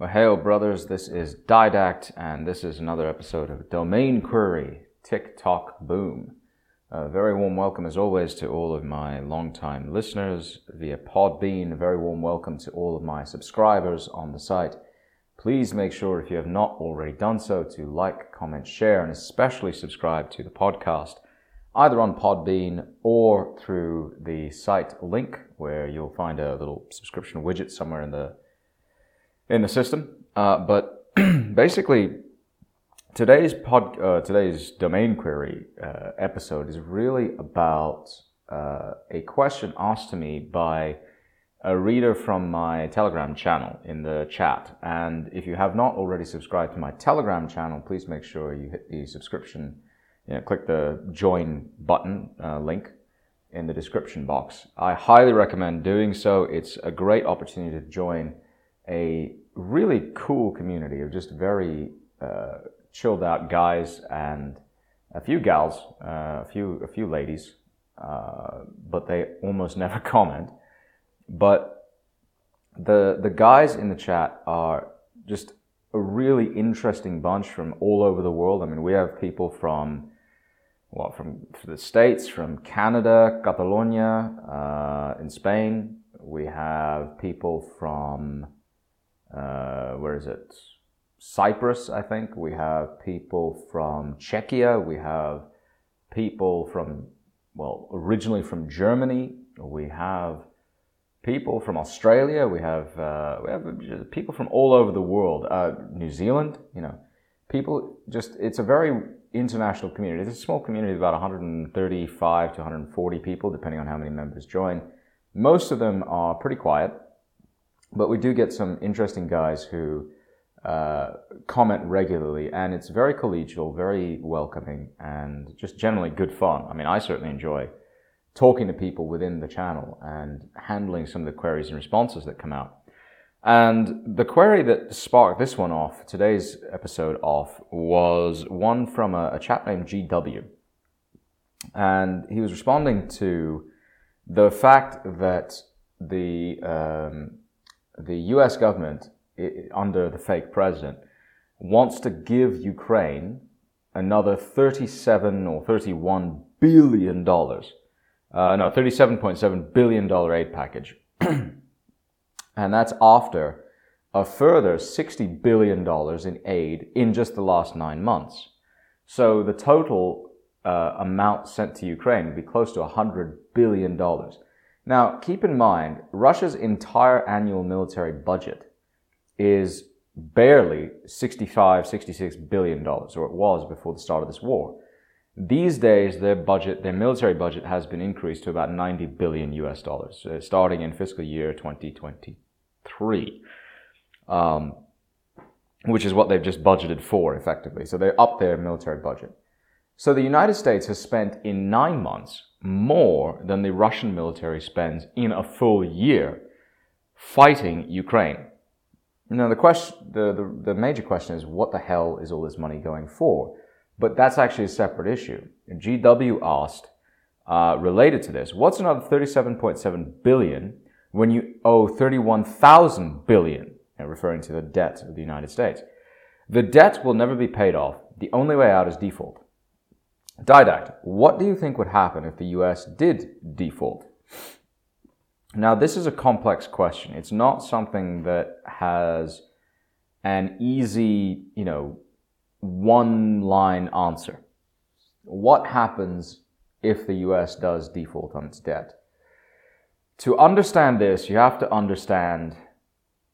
Well, hail, brothers. This is Didact, and this is another episode of Domain Query TikTok Boom. A very warm welcome, as always, to all of my longtime listeners via Podbean. A very warm welcome to all of my subscribers on the site. Please make sure, if you have not already done so, to like, comment, share, and especially subscribe to the podcast, either on Podbean or through the site link, where you'll find a little subscription widget somewhere in the in the system. Uh, but basically, today's pod, uh, today's domain query uh, episode is really about uh, a question asked to me by a reader from my Telegram channel in the chat. And if you have not already subscribed to my Telegram channel, please make sure you hit the subscription. You know, click the join button uh, link in the description box. I highly recommend doing so. It's a great opportunity to join a really cool community of just very uh, chilled out guys and a few gals, uh, a few a few ladies, uh, but they almost never comment. But the the guys in the chat are just a really interesting bunch from all over the world. I mean, we have people from well, from the states, from Canada, Catalonia, uh, in Spain. We have people from uh, where is it? Cyprus, I think. We have people from Czechia. We have people from, well, originally from Germany. We have people from Australia. We have uh, we have people from all over the world. Uh, New Zealand, you know, people just it's a very international community. It's a small community, of about 135 to 140 people, depending on how many members join. Most of them are pretty quiet. But we do get some interesting guys who uh, comment regularly, and it's very collegial, very welcoming, and just generally good fun. I mean, I certainly enjoy talking to people within the channel and handling some of the queries and responses that come out. And the query that sparked this one off, today's episode off, was one from a, a chap named GW. And he was responding to the fact that the um, the US government, under the fake president, wants to give Ukraine another 37 or 31 billion dollars. Uh, no, 37.7 billion dollar aid package. and that's after a further 60 billion dollars in aid in just the last nine months. So the total uh, amount sent to Ukraine would be close to 100 billion dollars. Now, keep in mind, Russia's entire annual military budget is barely 65, 66 billion dollars, or it was before the start of this war. These days, their budget, their military budget has been increased to about 90 billion US dollars, uh, starting in fiscal year 2023, um, which is what they've just budgeted for effectively. So they upped their military budget. So the United States has spent in nine months more than the Russian military spends in a full year fighting Ukraine. Now, the, question, the, the, the, major question is what the hell is all this money going for? But that's actually a separate issue. GW asked, uh, related to this, what's another 37.7 billion when you owe 31,000 billion, referring to the debt of the United States? The debt will never be paid off. The only way out is default. Didact, what do you think would happen if the US did default? Now, this is a complex question. It's not something that has an easy, you know, one line answer. What happens if the US does default on its debt? To understand this, you have to understand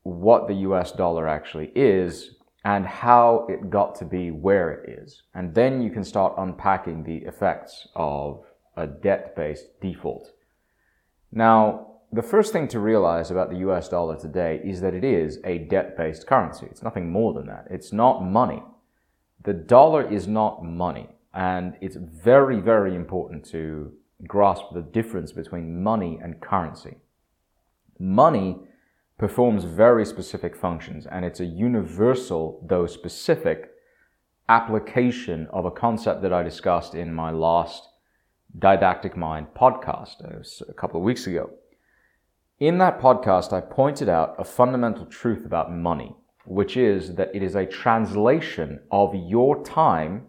what the US dollar actually is and how it got to be where it is. And then you can start unpacking the effects of a debt based default. Now, the first thing to realize about the US dollar today is that it is a debt based currency. It's nothing more than that. It's not money. The dollar is not money. And it's very, very important to grasp the difference between money and currency. Money performs very specific functions, and it's a universal, though specific, application of a concept that I discussed in my last Didactic Mind podcast uh, a couple of weeks ago. In that podcast, I pointed out a fundamental truth about money. which is that it is a translation of your time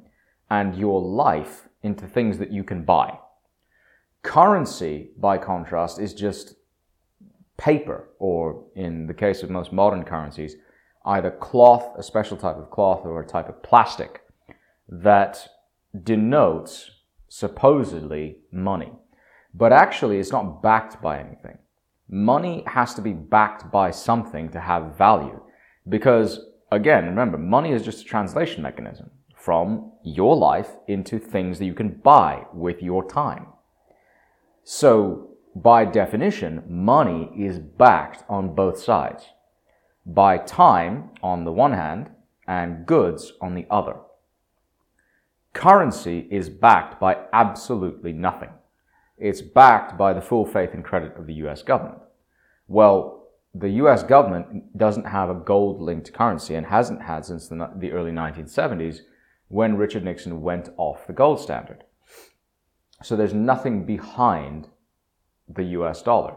and your life into things that you can buy. Currency, by contrast, is just paper, or in the case of most modern currencies, either cloth, a special type of cloth, or a type of plastic that denotes supposedly money. But actually, it's not backed by anything. Money has to be backed by something to have value. Because, again, remember, money is just a translation mechanism from your life into things that you can buy with your time. So, by definition, money is backed on both sides by time on the one hand and goods on the other. Currency is backed by absolutely nothing. It's backed by the full faith and credit of the US government. Well, the US government doesn't have a gold linked currency and hasn't had since the, the early 1970s when Richard Nixon went off the gold standard. So there's nothing behind the US dollar.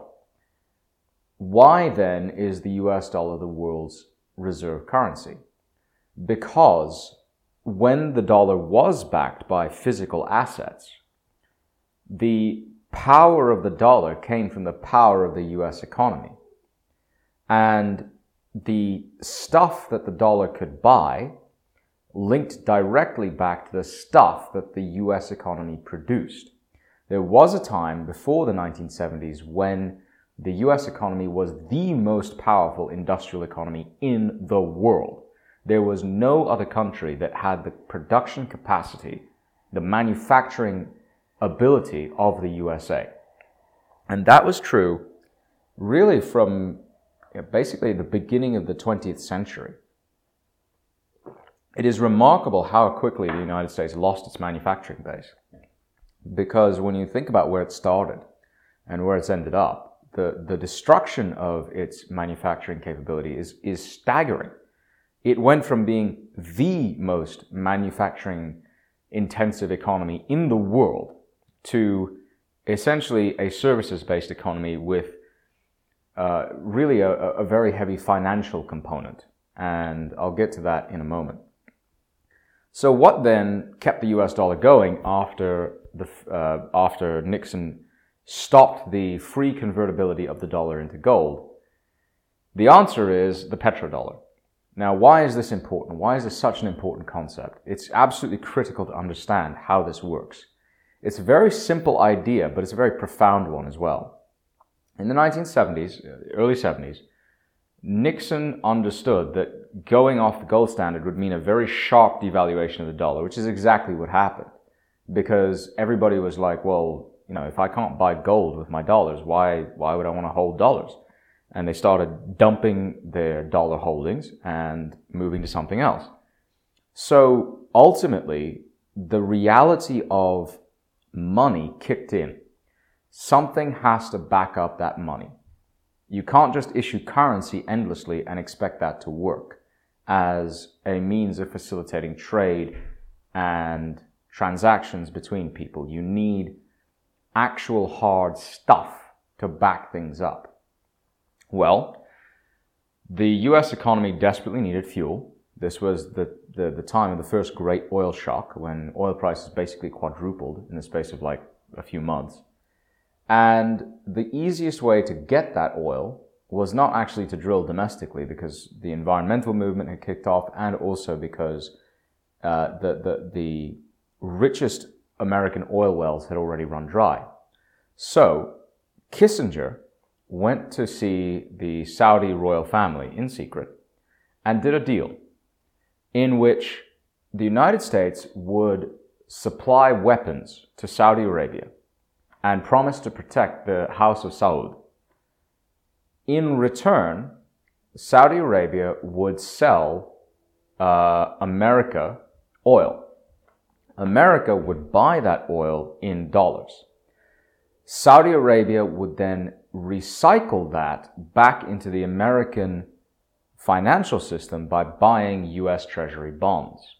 Why then is the US dollar the world's reserve currency? Because when the dollar was backed by physical assets, the power of the dollar came from the power of the US economy. And the stuff that the dollar could buy linked directly back to the stuff that the US economy produced. There was a time before the 1970s when the US economy was the most powerful industrial economy in the world. There was no other country that had the production capacity, the manufacturing ability of the USA. And that was true really from you know, basically the beginning of the 20th century. It is remarkable how quickly the United States lost its manufacturing base. Because when you think about where it started and where it's ended up, the, the destruction of its manufacturing capability is, is staggering. It went from being the most manufacturing intensive economy in the world to essentially a services based economy with uh, really a, a very heavy financial component. And I'll get to that in a moment. So, what then kept the US dollar going after, the, uh, after Nixon stopped the free convertibility of the dollar into gold? The answer is the petrodollar. Now, why is this important? Why is this such an important concept? It's absolutely critical to understand how this works. It's a very simple idea, but it's a very profound one as well. In the 1970s, early 70s, Nixon understood that going off the gold standard would mean a very sharp devaluation of the dollar, which is exactly what happened. Because everybody was like, well, you know, if I can't buy gold with my dollars, why, why would I want to hold dollars? And they started dumping their dollar holdings and moving to something else. So ultimately, the reality of money kicked in. Something has to back up that money. You can't just issue currency endlessly and expect that to work as a means of facilitating trade and transactions between people. You need actual hard stuff to back things up. Well, the US economy desperately needed fuel. This was the, the, the, time of the first great oil shock when oil prices basically quadrupled in the space of like a few months. And the easiest way to get that oil was not actually to drill domestically because the environmental movement had kicked off and also because uh, the, the, the richest American oil wells had already run dry. So Kissinger went to see the Saudi royal family in secret and did a deal in which the United States would supply weapons to Saudi Arabia and promise to protect the House of Saud. In return, Saudi Arabia would sell uh, America oil. America would buy that oil in dollars. Saudi Arabia would then recycle that back into the American financial system by buying US Treasury bonds.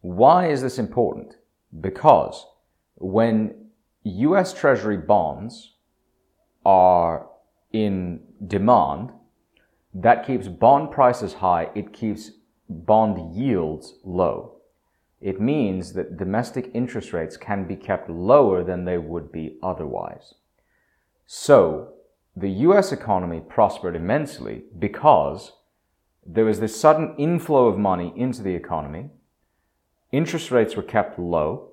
Why is this important? Because when US Treasury bonds are in demand, that keeps bond prices high, it keeps bond yields low. It means that domestic interest rates can be kept lower than they would be otherwise. So, the US economy prospered immensely because there was this sudden inflow of money into the economy, interest rates were kept low,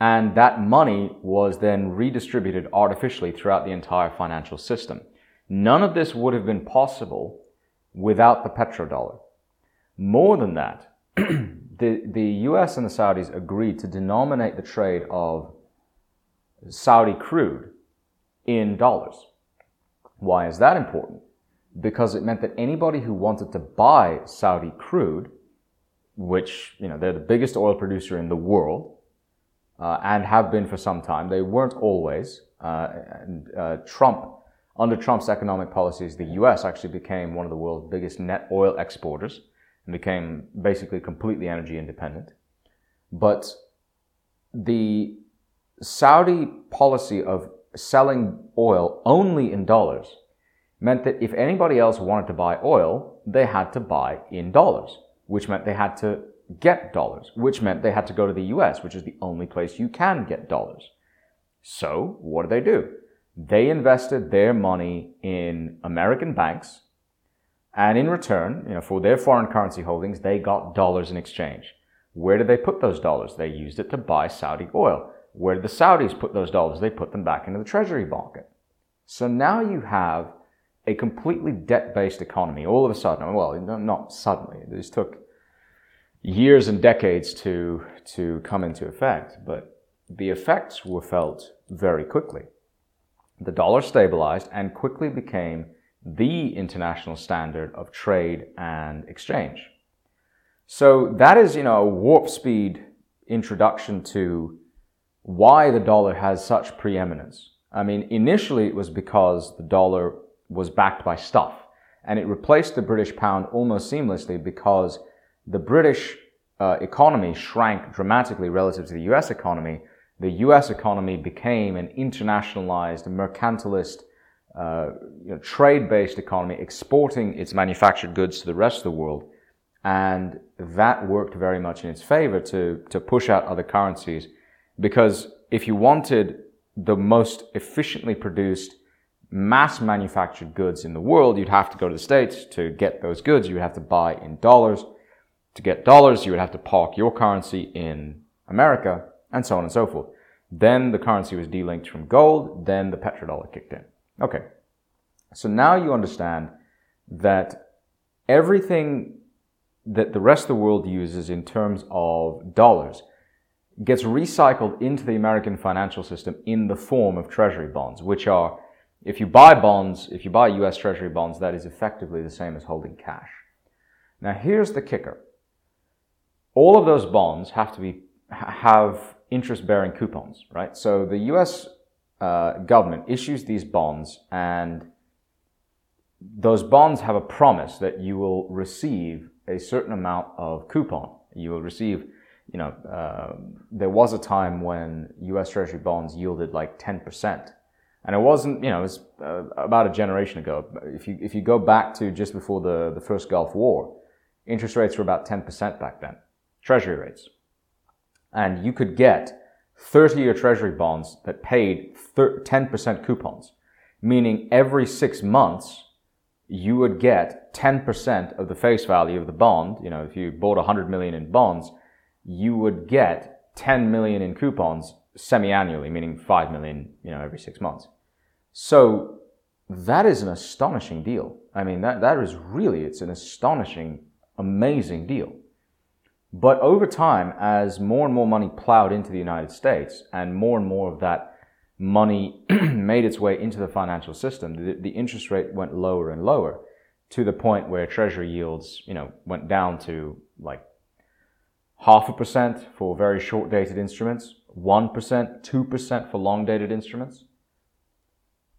and that money was then redistributed artificially throughout the entire financial system. None of this would have been possible without the petrodollar. More than that, the, the US and the Saudis agreed to denominate the trade of Saudi crude in dollars. Why is that important? Because it meant that anybody who wanted to buy Saudi crude, which, you know, they're the biggest oil producer in the world, uh, and have been for some time. They weren't always. Uh, and, uh, Trump, under Trump's economic policies, the U.S. actually became one of the world's biggest net oil exporters and became basically completely energy independent. But the Saudi policy of selling oil only in dollars meant that if anybody else wanted to buy oil, they had to buy in dollars, which meant they had to get dollars, which meant they had to go to the US, which is the only place you can get dollars. So, what did they do? They invested their money in American banks, and in return, you know, for their foreign currency holdings, they got dollars in exchange. Where did they put those dollars? They used it to buy Saudi oil. Where did the Saudis put those dollars? They put them back into the treasury market. So now you have a completely debt-based economy all of a sudden. Well, not suddenly. This took years and decades to, to come into effect, but the effects were felt very quickly. The dollar stabilized and quickly became the international standard of trade and exchange. So that is, you know, a warp speed introduction to why the dollar has such preeminence. I mean, initially it was because the dollar was backed by stuff and it replaced the British pound almost seamlessly because the British uh, economy shrank dramatically relative to the US economy, the US economy became an internationalized, mercantilist, uh, you know, trade-based economy, exporting its manufactured goods to the rest of the world. And that worked very much in its favor to, to push out other currencies. Because if you wanted the most efficiently produced mass manufactured goods in the world, you'd have to go to the States to get those goods. You would have to buy in dollars. To get dollars, you would have to park your currency in America, and so on and so forth. Then the currency was delinked from gold, then the petrodollar kicked in. Okay. So now you understand that everything that the rest of the world uses in terms of dollars gets recycled into the American financial system in the form of treasury bonds, which are if you buy bonds, if you buy US Treasury bonds, that is effectively the same as holding cash. Now here's the kicker. All of those bonds have to be, have interest bearing coupons, right? So the US uh, government issues these bonds and those bonds have a promise that you will receive a certain amount of coupon. You will receive, you know, uh, there was a time when US Treasury bonds yielded like 10%. And it wasn't, you know, it was uh, about a generation ago. If you, if you go back to just before the, the first Gulf War, interest rates were about 10% back then, treasury rates. And you could get 30 year treasury bonds that paid 10% coupons, meaning every six months, you would get 10% of the face value of the bond. You know, if you bought 100 million in bonds, you would get 10 million in coupons semi-annually, meaning 5 million, you know, every six months. So that is an astonishing deal. I mean, that, that is really, it's an astonishing, amazing deal. But over time, as more and more money plowed into the United States and more and more of that money made its way into the financial system, the, the interest rate went lower and lower to the point where treasury yields, you know, went down to like half a percent for very short dated instruments, 1%, 2% for long dated instruments.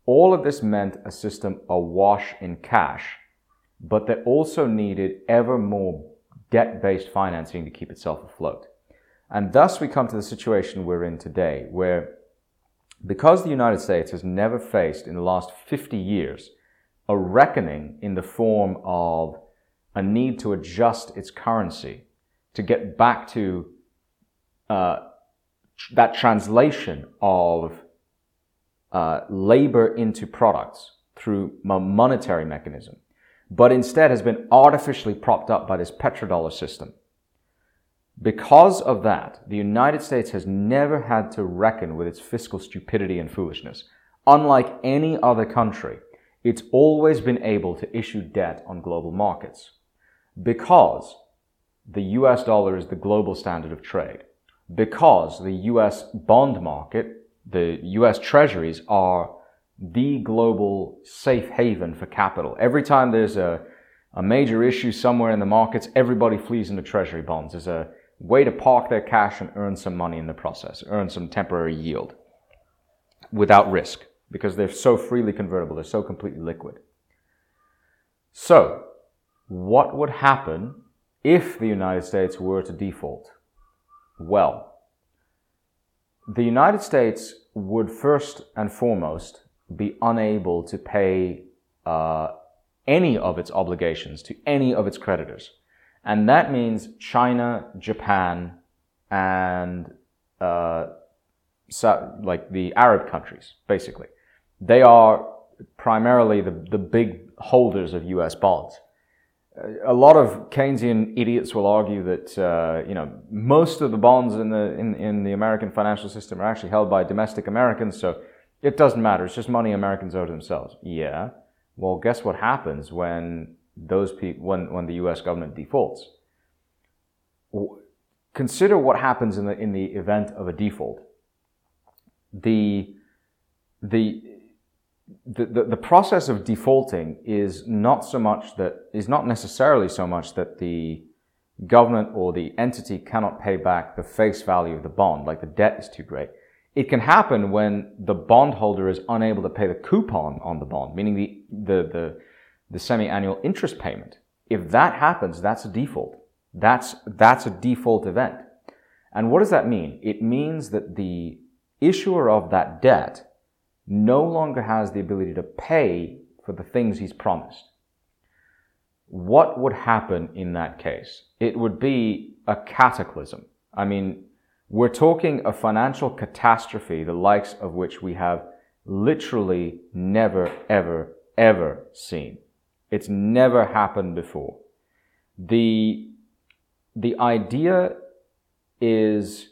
All of this meant a system awash in cash, but that also needed ever more debt based financing to keep itself afloat. And thus we come to the situation we're in today, where because the United States has never faced in the last 50 years a reckoning in the form of a need to adjust its currency to get back to uh, that translation of uh, labor into products through a monetary mechanism, but instead has been artificially propped up by this petrodollar system. Because of that, the United States has never had to reckon with its fiscal stupidity and foolishness. Unlike any other country, it's always been able to issue debt on global markets because the US dollar is the global standard of trade, because the US bond market, the US treasuries are the global safe haven for capital. Every time there's a, a major issue somewhere in the markets, everybody flees into treasury bonds. as a way to park their cash and earn some money in the process, earn some temporary yield without risk because they're so freely convertible, they're so completely liquid. So, what would happen if the United States were to default? Well, the United States would first and foremost be unable to pay uh, any of its obligations to any of its creditors. And that means China, Japan, and uh, so, like the Arab countries, basically. They are primarily the, the big holders of US bonds. A lot of Keynesian idiots will argue that uh, you know most of the bonds in the in, in the American financial system are actually held by domestic Americans, so it doesn't matter. It's just money Americans owe to themselves. Yeah. Well, guess what happens when those people when when the U.S. government defaults? Consider what happens in the in the event of a default. The the the, the, the process of defaulting is not so much that is not necessarily so much that the government or the entity cannot pay back the face value of the bond, like the debt is too great. It can happen when the bondholder is unable to pay the coupon on the bond, meaning the, the, the, the semi-annual interest payment. If that happens, that's a default. That's, that's a default event. And what does that mean? It means that the issuer of that debt no longer has the ability to pay for the things he's promised. What would happen in that case? It would be a cataclysm. I mean, we're talking a financial catastrophe, the likes of which we have literally never, ever, ever seen. It's never happened before. The, the idea is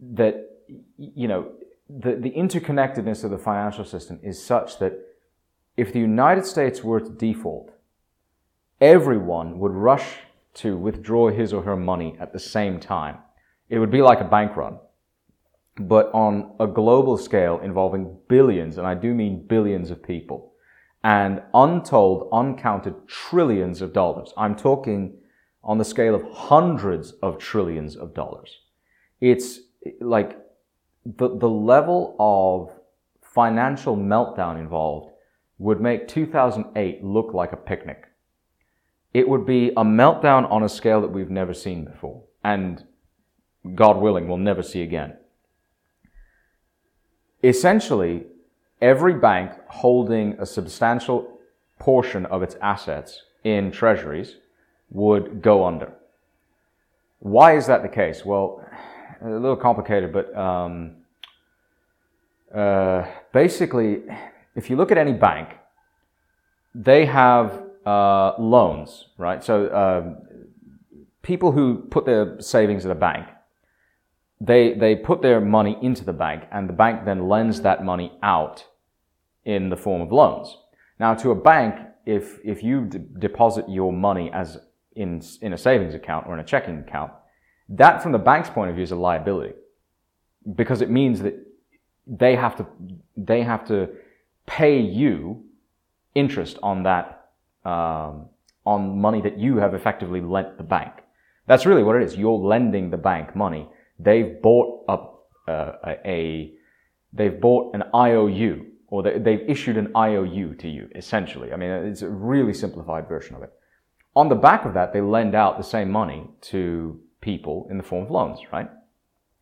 that, you know, the, the interconnectedness of the financial system is such that if the United States were to default, everyone would rush to withdraw his or her money at the same time. It would be like a bank run, but on a global scale involving billions, and I do mean billions of people, and untold, uncounted trillions of dollars. I'm talking on the scale of hundreds of trillions of dollars. It's like the, the level of financial meltdown involved would make 2008 look like a picnic. It would be a meltdown on a scale that we've never seen before, and God willing, we'll never see again. Essentially, every bank holding a substantial portion of its assets in treasuries would go under. Why is that the case? Well, a little complicated, but um, uh, basically, if you look at any bank, they have uh, loans, right? So uh, people who put their savings at a bank, they they put their money into the bank, and the bank then lends that money out in the form of loans. Now, to a bank, if if you d- deposit your money as in in a savings account or in a checking account, that, from the bank's point of view, is a liability because it means that they have to they have to pay you interest on that um, on money that you have effectively lent the bank. That's really what it is. You're lending the bank money. They've bought up uh, a they've bought an IOU or they, have issued an IOU to you essentially. I mean, it's a really simplified version of it. On the back of that, they lend out the same money to people in the form of loans, right?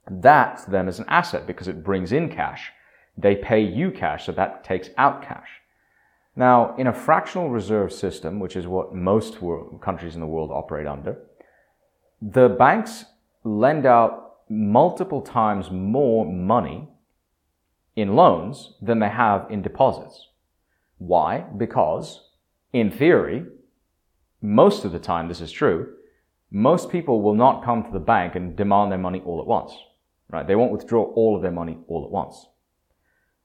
That to them is an asset because it brings in cash. They pay you cash, so that takes out cash. Now, in a fractional reserve system, which is what most world, countries in the world operate under, the banks lend out multiple times more money in loans than they have in deposits. Why? Because, in theory, most of the time this is true, most people will not come to the bank and demand their money all at once. Right? They won't withdraw all of their money all at once.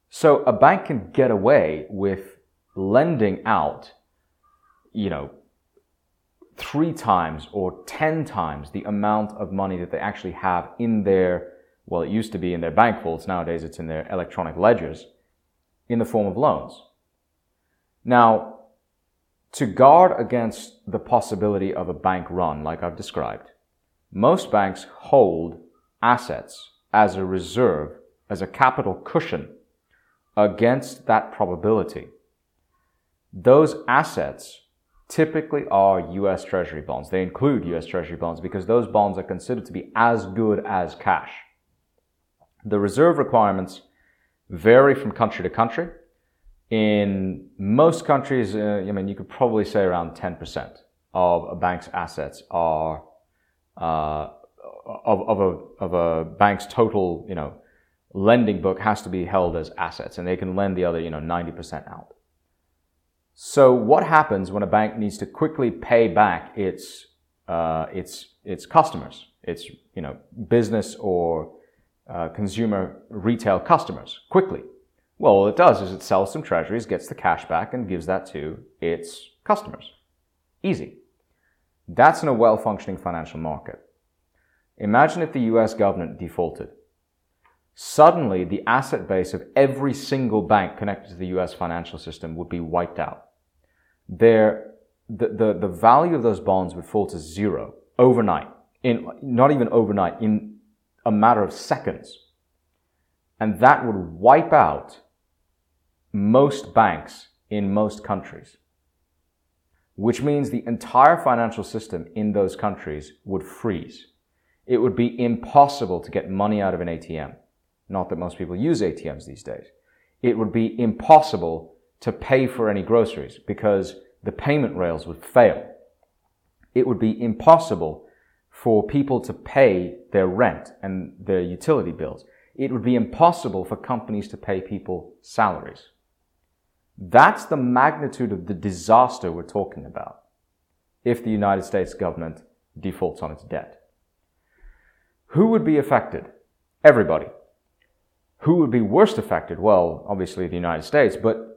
So a bank can get away with lending out, you know, three times or ten times the amount of money that they actually have in their, well, it used to be in their bank vaults. Nowadays it's in their electronic ledgers in the form of loans. Now, to guard against the possibility of a bank run, like I've described, most banks hold assets as a reserve, as a capital cushion against that probability. Those assets typically are US Treasury bonds. They include US Treasury bonds because those bonds are considered to be as good as cash. The reserve requirements vary from country to country in most countries, uh, I mean, you could probably say around 10% of a bank's assets are uh, of, of, a, of a bank's total, you know, lending book has to be held as assets, and they can lend the other, you know, 90% out. So, what happens when a bank needs to quickly pay back its uh, its its customers, its you know business or uh, consumer retail customers quickly? Well, all it does is it sells some treasuries, gets the cash back, and gives that to its customers. Easy. That's in a well functioning financial market. Imagine if the US government defaulted. Suddenly, the asset base of every single bank connected to the US financial system would be wiped out. Their, the, the, the value of those bonds would fall to zero overnight. In, not even overnight, in a matter of seconds. And that would wipe out most banks in most countries, which means the entire financial system in those countries would freeze. It would be impossible to get money out of an ATM. Not that most people use ATMs these days. It would be impossible to pay for any groceries because the payment rails would fail. It would be impossible for people to pay their rent and their utility bills. It would be impossible for companies to pay people salaries. That's the magnitude of the disaster we're talking about if the United States government defaults on its debt. Who would be affected? Everybody. Who would be worst affected? Well, obviously the United States, but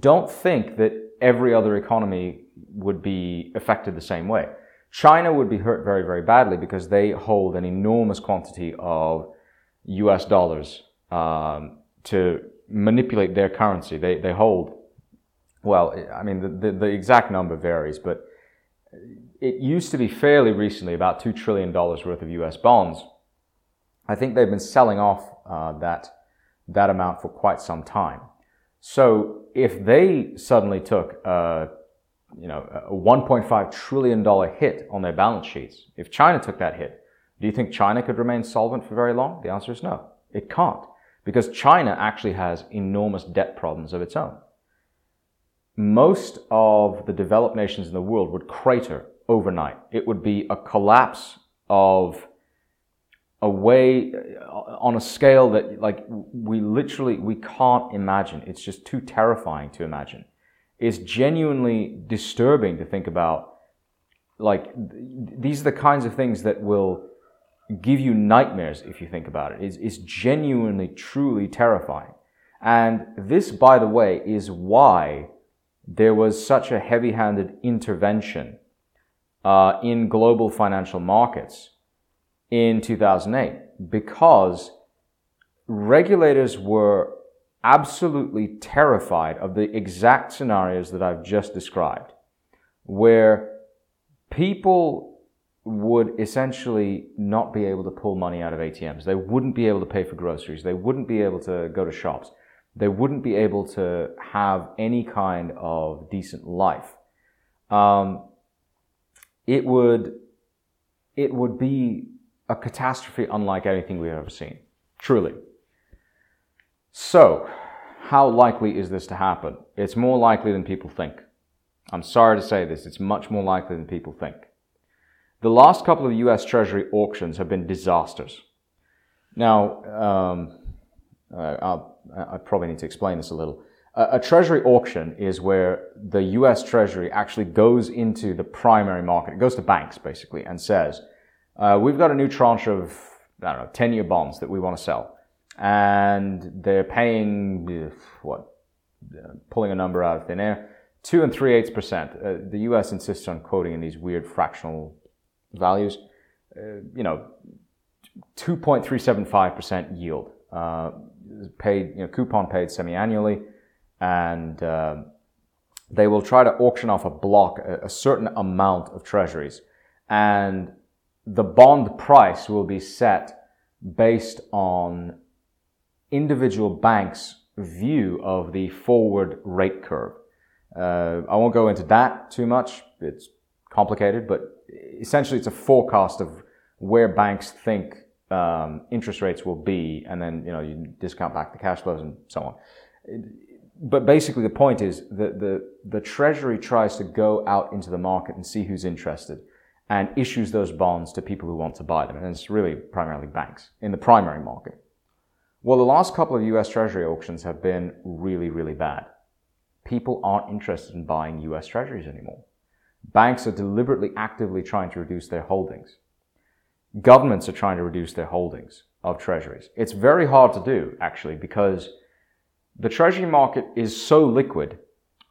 don't think that every other economy would be affected the same way. China would be hurt very, very badly because they hold an enormous quantity of US dollars um, to manipulate their currency. They, they hold well, I mean, the, the, the, exact number varies, but it used to be fairly recently about $2 trillion worth of US bonds. I think they've been selling off uh, that, that amount for quite some time. So if they suddenly took a, you know, a $1.5 trillion hit on their balance sheets, if China took that hit, do you think China could remain solvent for very long? The answer is no. It can't. Because China actually has enormous debt problems of its own most of the developed nations in the world would crater overnight. It would be a collapse of a way on a scale that like we literally we can't imagine. It's just too terrifying to imagine. It's genuinely disturbing to think about like these are the kinds of things that will give you nightmares if you think about it. It's, it's genuinely, truly terrifying. And this, by the way, is why there was such a heavy handed intervention uh, in global financial markets in 2008 because regulators were absolutely terrified of the exact scenarios that I've just described, where people would essentially not be able to pull money out of ATMs. They wouldn't be able to pay for groceries. They wouldn't be able to go to shops they wouldn't be able to have any kind of decent life. Um, it would it would be a catastrophe unlike anything we've ever seen, truly. So, how likely is this to happen? It's more likely than people think. I'm sorry to say this, it's much more likely than people think. The last couple of US Treasury auctions have been disasters. Now, um, i probably need to explain this a little. A, a Treasury auction is where the US Treasury actually goes into the primary market. It goes to banks, basically, and says, uh, we've got a new tranche of, I don't know, 10 year bonds that we want to sell. And they're paying, what, pulling a number out of thin air, two and three eighths percent. Uh, the US insists on quoting in these weird fractional values. Uh, you know, 2.375% yield. Uh, paid, you know, coupon paid semi-annually, and uh, they will try to auction off a block, a, a certain amount of treasuries, and the bond price will be set based on individual banks' view of the forward rate curve. Uh, I won't go into that too much. It's complicated, but essentially it's a forecast of where banks think um, interest rates will be, and then you know you discount back the cash flows and so on. But basically, the point is that the the Treasury tries to go out into the market and see who's interested, and issues those bonds to people who want to buy them, and it's really primarily banks in the primary market. Well, the last couple of U.S. Treasury auctions have been really, really bad. People aren't interested in buying U.S. Treasuries anymore. Banks are deliberately, actively trying to reduce their holdings governments are trying to reduce their holdings of treasuries. It's very hard to do, actually, because the treasury market is so liquid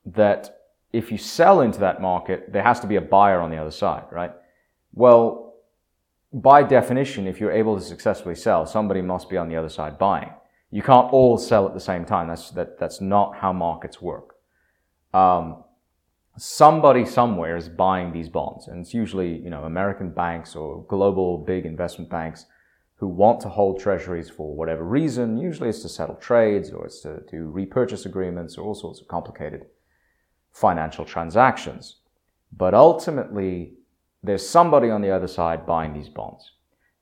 that if you sell into that market, there has to be a buyer on the other side, right? Well, by definition, if you're able to successfully sell, somebody must be on the other side buying. You can't all sell at the same time. That's, that, that's not how markets work. Um, somebody somewhere is buying these bonds. And it's usually, you know, American banks or global big investment banks who want to hold treasuries for whatever reason. Usually it's to settle trades or it's to do repurchase agreements or all sorts of complicated financial transactions. But ultimately, there's somebody on the other side buying these bonds.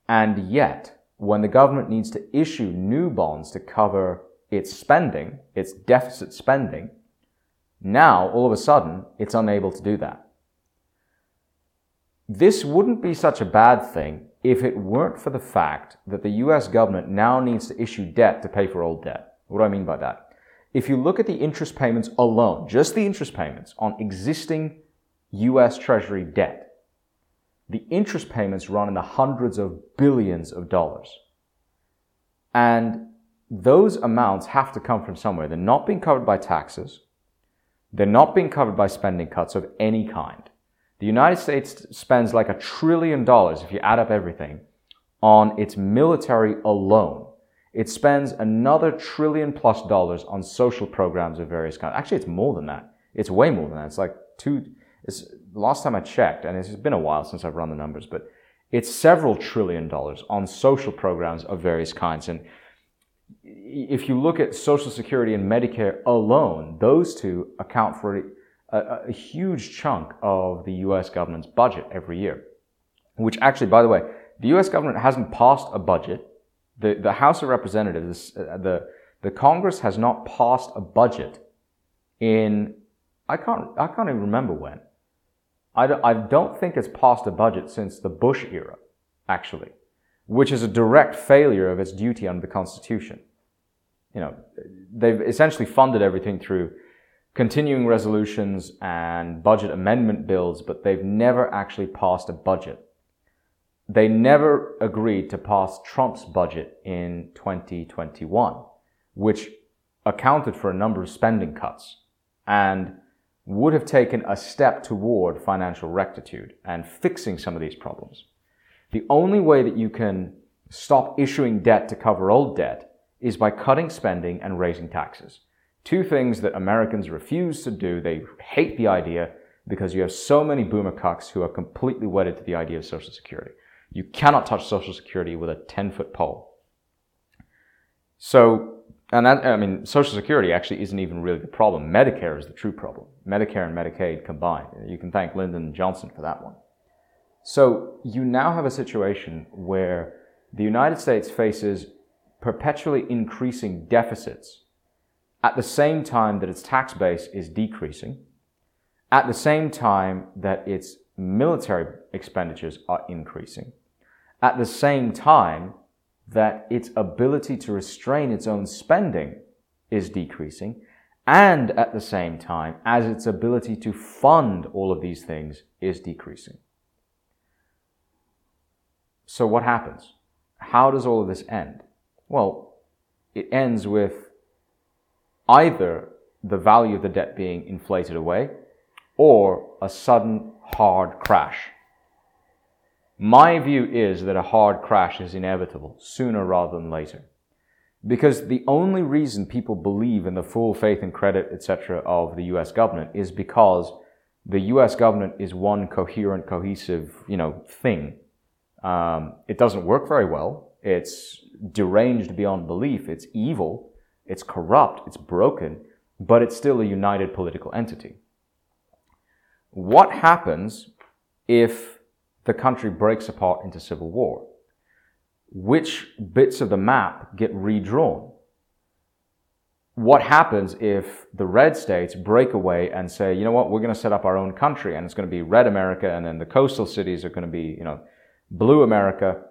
And yet, when the government needs to issue new bonds to cover its spending, its deficit spending, now, all of a sudden, it's unable to do that. This wouldn't be such a bad thing if it weren't for the fact that the US government now needs to issue debt to pay for old debt. What do I mean by that? If you look at the interest payments alone, just the interest payments on existing US Treasury debt, the interest payments run in the hundreds of billions of dollars. And those amounts have to come from somewhere. They're not being covered by taxes. They're not being covered by spending cuts of any kind. The United States spends like a trillion dollars, if you add up everything, on its military alone. It spends another trillion plus dollars on social programs of various kinds. Actually, it's more than that. It's way more than that. It's like two, it's, last time I checked, and it's been a while since I've run the numbers, but it's several trillion dollars on social programs of various kinds. And if you look at Social Security and Medicare alone, those two account for a, a, huge chunk of the US government's budget every year. Which actually, by the way, the US government hasn't passed a budget. The, the House of Representatives, uh, the, the Congress has not passed a budget in, I can't, I can't even remember when. I don't, think it's passed a budget since the Bush era, actually, which is a direct failure of its duty under the Constitution you know, they've essentially funded everything through continuing resolutions and budget amendment bills, but they've never actually passed a budget. They never agreed to pass Trump's budget in 2021, which accounted for a number of spending cuts and would have taken a step toward financial rectitude and fixing some of these problems. The only way that you can stop issuing debt to cover old debt is by cutting spending and raising taxes. Two things that Americans refuse to do. They hate the idea because you have so many boomer cucks who are completely wedded to the idea of Social Security. You cannot touch Social Security with a 10 foot pole. So, and that, I mean, Social Security actually isn't even really the problem. Medicare is the true problem. Medicare and Medicaid combined. You can thank Lyndon Johnson for that one. So, you now have a situation where the United States faces perpetually increasing deficits at the same time that its tax base is decreasing, at the same time that its military expenditures are increasing, at the same time that its ability to restrain its own spending is decreasing, and at the same time as its ability to fund all of these things is decreasing. So what happens? How does all of this end? Well, it ends with either the value of the debt being inflated away or a sudden hard crash. My view is that a hard crash is inevitable sooner rather than later. Because the only reason people believe in the full faith and credit, etc., of the US government is because the US government is one coherent, cohesive, you know, thing. Um, it doesn't work very well. It's deranged beyond belief. It's evil. It's corrupt. It's broken. But it's still a united political entity. What happens if the country breaks apart into civil war? which bits of the map get redrawn? What happens if the red states break away and say, you know what, we're going to set up our own country and it's going to be red America and then the coastal cities are going to be, you know, blue America?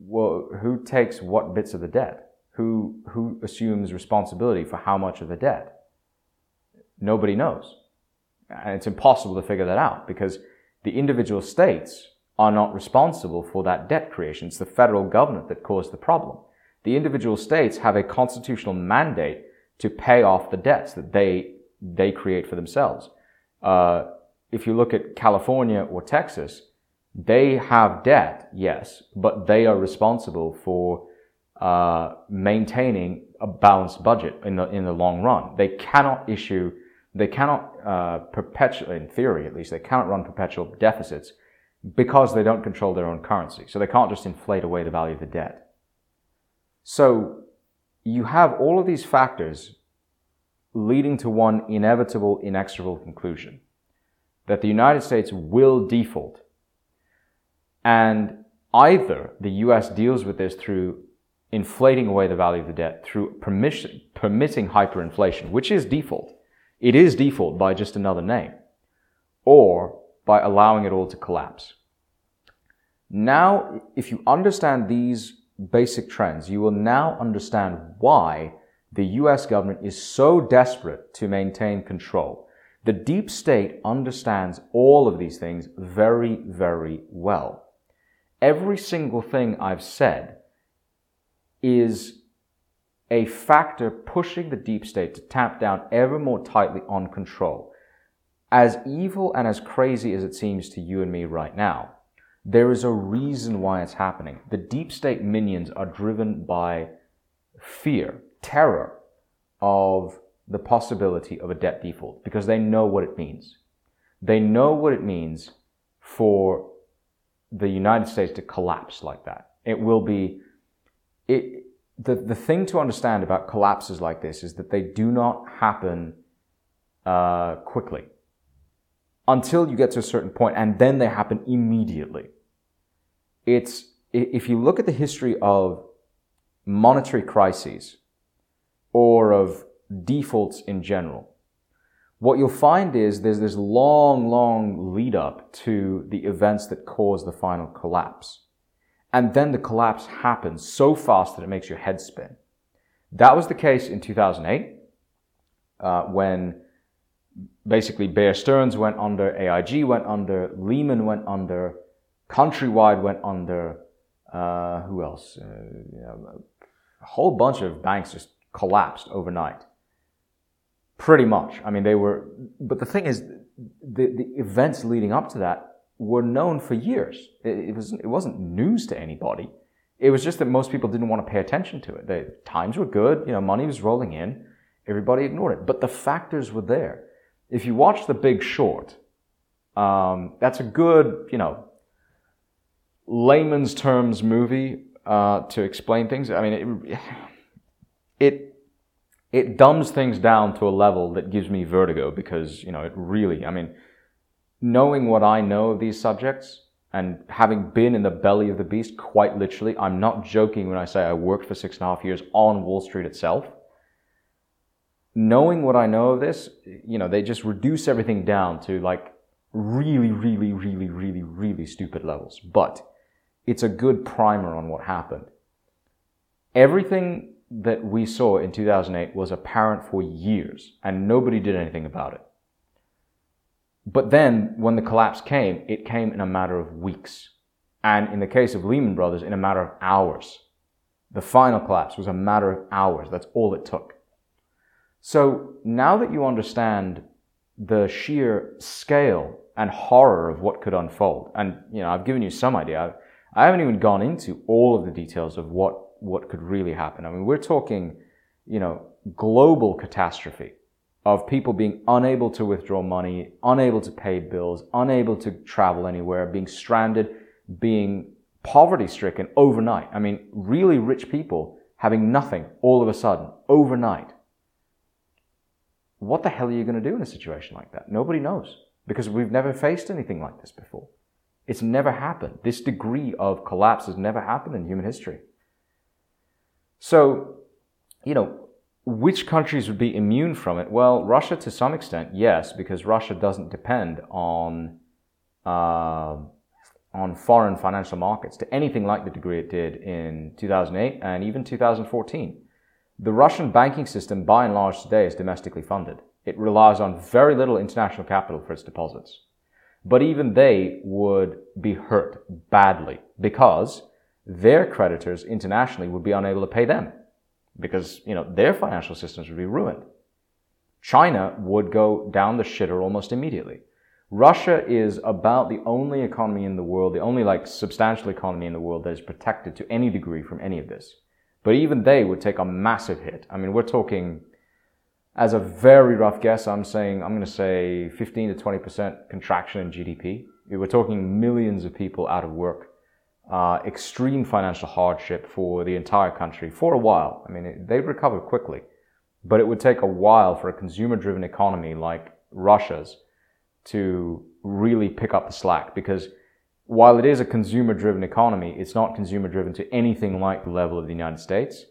Well, who takes what bits of the debt? Who, who assumes responsibility for how much of the debt? Nobody knows. And it's impossible to figure that out because the individual states are not responsible for that debt creation. It's the federal government that caused the problem. The individual states have a constitutional mandate to pay off the debts that they, they create for themselves. Uh, if you look at California or Texas, they have debt, yes, but they are responsible for uh, maintaining a balanced budget in the in the long run. They cannot issue, they cannot uh, perpetual, in theory at least, they cannot run perpetual deficits because they don't control their own currency. So they can't just inflate away the value of the debt. So you have all of these factors leading to one inevitable, inexorable conclusion that the United States will default. And either the US deals with this through inflating away the value of the debt, through permission, permitting hyperinflation, which is default. It is default by just another name. Or by allowing it all to collapse. Now, if you understand these basic trends, you will now understand why the US government is so desperate to maintain control. The deep state understands all of these things very, very well. Every single thing I've said is a factor pushing the deep state to tap down ever more tightly on control as evil and as crazy as it seems to you and me right now, there is a reason why it's happening. The deep state minions are driven by fear, terror of the possibility of a debt default because they know what it means. They know what it means for the United States to collapse like that. It will be, it, the, the thing to understand about collapses like this is that they do not happen uh, quickly until you get to a certain point and then they happen immediately. It's, if you look at the history of monetary crises or of defaults in general, what you'll find is there's this long, long lead up to the events that cause the final collapse. And then the collapse happens so fast that it makes your head spin. That was the case in 2008, uh, when basically Bear Stearns went under, AIG went under, Lehman went under, Countrywide went under, uh, who else? Uh, you know, a whole bunch of banks just collapsed overnight. Pretty much. I mean, they were, but the thing is, the, the events leading up to that were known for years. It, it, was, it wasn't news to anybody. It was just that most people didn't want to pay attention to it. The times were good, you know, money was rolling in, everybody ignored it. But the factors were there if you watch The Big Short, um, that's a good, you know, layman's terms movie uh, to explain things. I mean, it, it it dumbs things down to a level that gives me vertigo because you know it really. I mean, knowing what I know of these subjects and having been in the belly of the beast, quite literally, I'm not joking when I say I worked for six and a half years on Wall Street itself knowing what I know of this, you know, they just reduce everything down to like really, really, really, really, really stupid levels. But it's a good primer on what happened. Everything that we saw in 2008 was apparent for years and nobody did anything about it. But then when the collapse came, it came in a matter of weeks. And in the case of Lehman Brothers, in a matter of hours. The final collapse was a matter of hours. That's all it took. So now that you understand the sheer scale and horror of what could unfold, and you know, I've given you some idea. I haven't even gone into all of the details of what what could really happen. I mean, we're talking, you know, global catastrophe of people being unable to withdraw money, unable to pay bills, unable to travel anywhere, being stranded, being poverty stricken overnight. I mean, really rich people having nothing all of a sudden overnight. What the hell are you going to do in a situation like that? Nobody knows because we've never faced anything like this before. It's never happened. This degree of collapse has never happened in human history. So, you know, which countries would be immune from it? Well, Russia to some extent, yes, because Russia doesn't depend on uh, on foreign financial markets to anything like the degree it did in 2008 and even 2014. The Russian banking system, by and large, today is domestically funded. It relies on very little international capital for its deposits. But even they would be hurt badly because their creditors internationally would be unable to pay them because, you know, their financial systems would be ruined. China would go down the shitter almost immediately. Russia is about the only economy in the world, the only like substantial economy in the world that is protected to any degree from any of this. But even they would take a massive hit. I mean, we're talking, as a very rough guess, I'm saying, I'm going to say 15 to 20% contraction in GDP. We're talking millions of people out of work uh, extreme financial hardship for the entire country for a while. I mean, it, they've recovered quickly, but it would take a while for a consumer driven economy like Russia's to really pick up the slack because while it is a consumer driven economy, it's not consumer driven to anything like the level of the United States.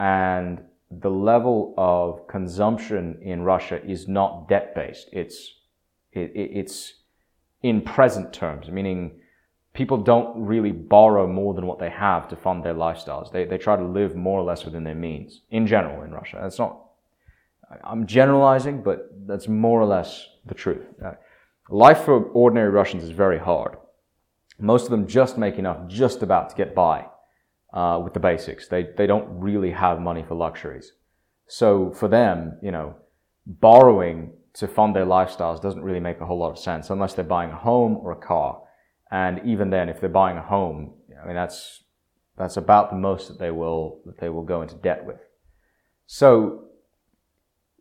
And the level of consumption in Russia is not debt based. It's, it, it's in present terms, meaning people don't really borrow more than what they have to fund their lifestyles. They, they try to live more or less within their means in general in Russia. That's not, I'm generalizing, but that's more or less the truth. Uh, life for ordinary Russians is very hard. Most of them just make enough just about to get by uh, with the basics. They, they don't really have money for luxuries. So for them, you know, borrowing to fund their lifestyles doesn't really make a whole lot of sense unless they're buying a home or a car. And even then, if they're buying a home, I mean, that's, that's about the most that they will, that they will go into debt with. So,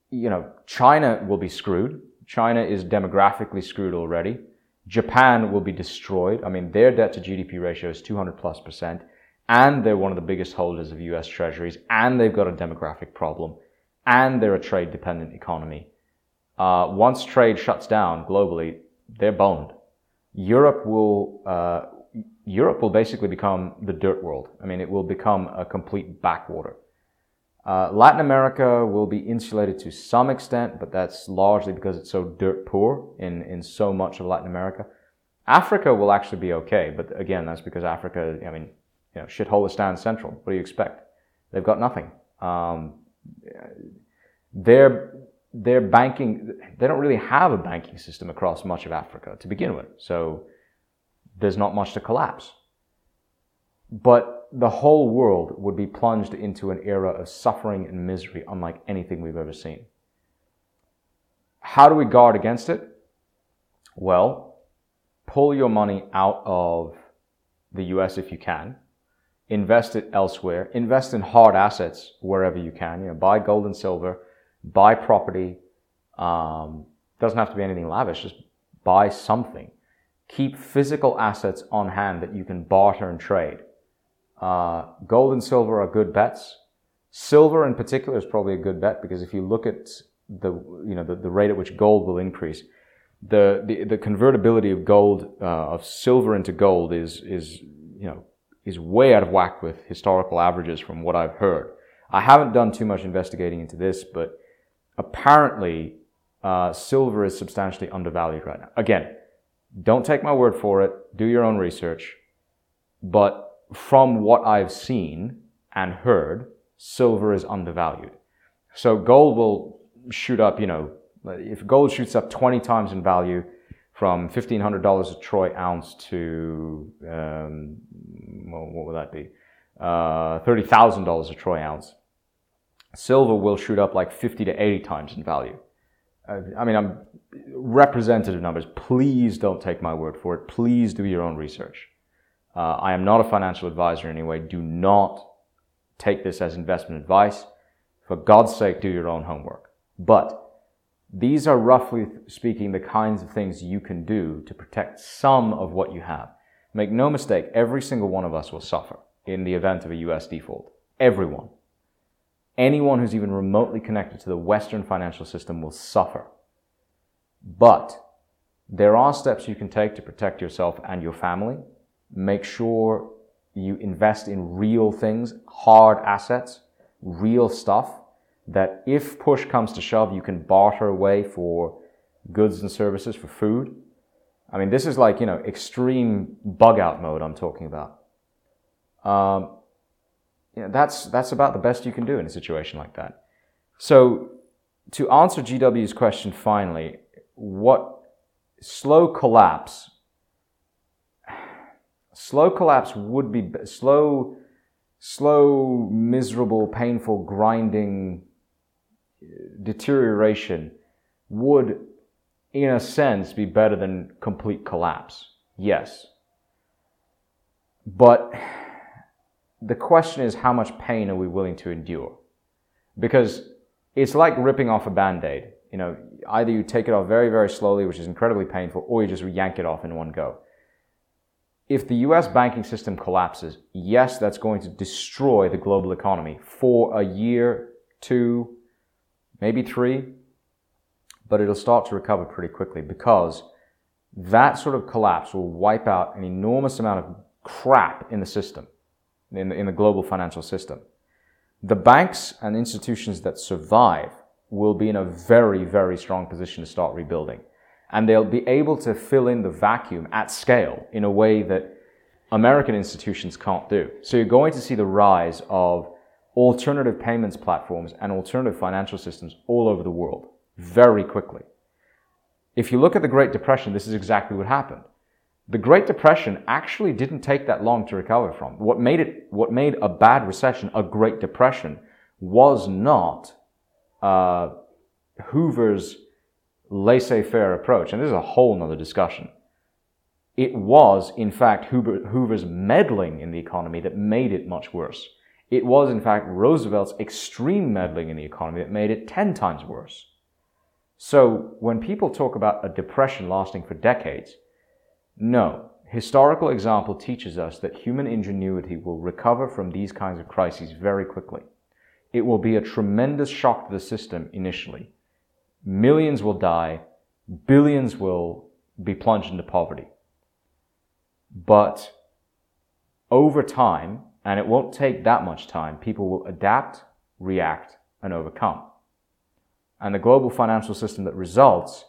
you know, China will be screwed. China is demographically screwed already. Japan will be destroyed. I mean, their debt to GDP ratio is 200 plus percent, and they're one of the biggest holders of US treasuries, and they've got a demographic problem, and they're a trade dependent economy. Uh, once trade shuts down globally, they're boned. Europe will uh, Europe will basically become the dirt world. I mean, it will become a complete backwater. Uh, Latin America will be insulated to some extent, but that's largely because it's so dirt poor in, in so much of Latin America. Africa will actually be okay, but again, that's because Africa, I mean, you know, shithole central. What do you expect? They've got nothing. Um, they're their banking, they don't really have a banking system across much of Africa to begin with. So there's not much to collapse. But the whole world would be plunged into an era of suffering and misery unlike anything we've ever seen. How do we guard against it? Well, pull your money out of the US if you can. Invest it elsewhere. Invest in hard assets wherever you can. You know, buy gold and silver buy property. Um, doesn't have to be anything lavish. Just buy something. Keep physical assets on hand that you can barter and trade. Uh, gold and silver are good bets. Silver in particular is probably a good bet because if you look at the you know the, the rate at which gold will increase, the the, the convertibility of gold uh, of silver into gold is is you know is way out of whack with historical averages from what I've heard. I haven't done too much investigating into this, but apparently uh, silver is substantially undervalued right now. Again, don't take my word for it. Do your own research. But from what I've seen and heard, silver is undervalued. So gold will shoot up, you know, if gold shoots up 20 times in value from $1,500 a troy ounce to, um, well, what would that be? Uh, $30,000 a troy ounce. Silver will shoot up like 50 to 80 times in value. Uh, I mean, I'm representative numbers. Please don't take my word for it. Please do your own research. Uh, I am not a financial advisor anyway. Do not take this as investment advice. For God's sake, do your own homework. But these are roughly speaking the kinds of things you can do to protect some of what you have. Make no mistake, every single one of us will suffer in the event of a US default. Everyone. Anyone who's even remotely connected to the Western financial system will suffer. But there are steps you can take to protect yourself and your family. Make sure you invest in real things, hard assets, real stuff that if push comes to shove, you can barter away for goods and services, for food. I mean, this is like, you know, extreme bug out mode I'm talking about. Um, you know, that's, that's about the best you can do in a situation like that. So, to answer GW's question finally, what slow collapse, slow collapse would be slow, slow, miserable, painful, grinding uh, deterioration would, in a sense, be better than complete collapse. Yes. But the question is how much pain are we willing to endure? Because it's like ripping off a band aid. You know, either you take it off very, very slowly, which is incredibly painful, or you just yank it off in one go. If the US banking system collapses, yes, that's going to destroy the global economy for a year, two, maybe three, but it'll start to recover pretty quickly because that sort of collapse will wipe out an enormous amount of crap in the system, in the, in the global financial system. The banks and institutions that survive will be in a very, very strong position to start rebuilding. And they'll be able to fill in the vacuum at scale in a way that American institutions can't do. So you're going to see the rise of alternative payments platforms and alternative financial systems all over the world very quickly. If you look at the Great Depression, this is exactly what happened. The Great Depression actually didn't take that long to recover from. What made it, what made a bad recession a Great Depression was not uh, Hoover's laissez-faire approach, and this is a whole nother discussion. It was, in fact, Hoover, Hoover's meddling in the economy that made it much worse. It was, in fact, Roosevelt's extreme meddling in the economy that made it 10 times worse. So, when people talk about a depression lasting for decades, no. Historical example teaches us that human ingenuity will recover from these kinds of crises very quickly. It will be a tremendous shock to the system initially. Millions will die, billions will be plunged into poverty. But over time, and it won't take that much time. People will adapt, react, and overcome. And the global financial system that results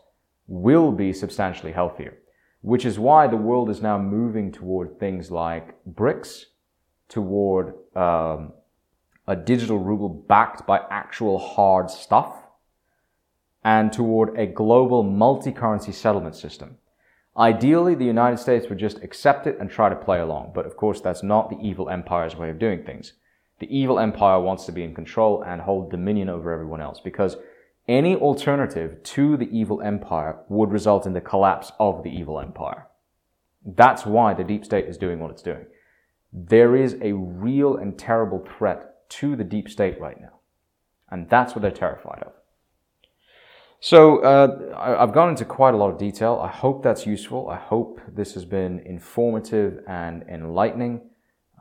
will be substantially healthier, which is why the world is now moving toward things like BRICS, toward um, a digital ruble backed by actual hard stuff, and toward a global multi currency settlement system. Ideally, the United States would just accept it and try to play along. But of course, that's not the evil empire's way of doing things. The evil empire wants to be in control and hold dominion over everyone else because any alternative to the evil empire would result in the collapse of the evil empire. That's why the deep state is doing what it's doing. There is a real and terrible threat to the deep state right now. And that's what they're terrified of. So uh, I've gone into quite a lot of detail. I hope that's useful. I hope this has been informative and enlightening.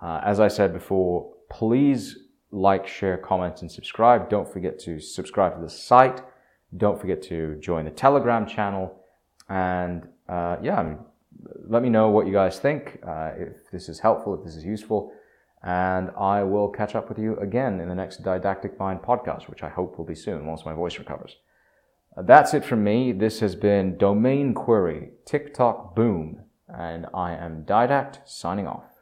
Uh, as I said before, please like, share, comment, and subscribe. Don't forget to subscribe to the site. Don't forget to join the Telegram channel. And uh, yeah, I mean, let me know what you guys think. Uh, if this is helpful, if this is useful. And I will catch up with you again in the next Didactic Mind podcast, which I hope will be soon once my voice recovers. That's it from me. This has been Domain Query TikTok Boom, and I am Didact signing off.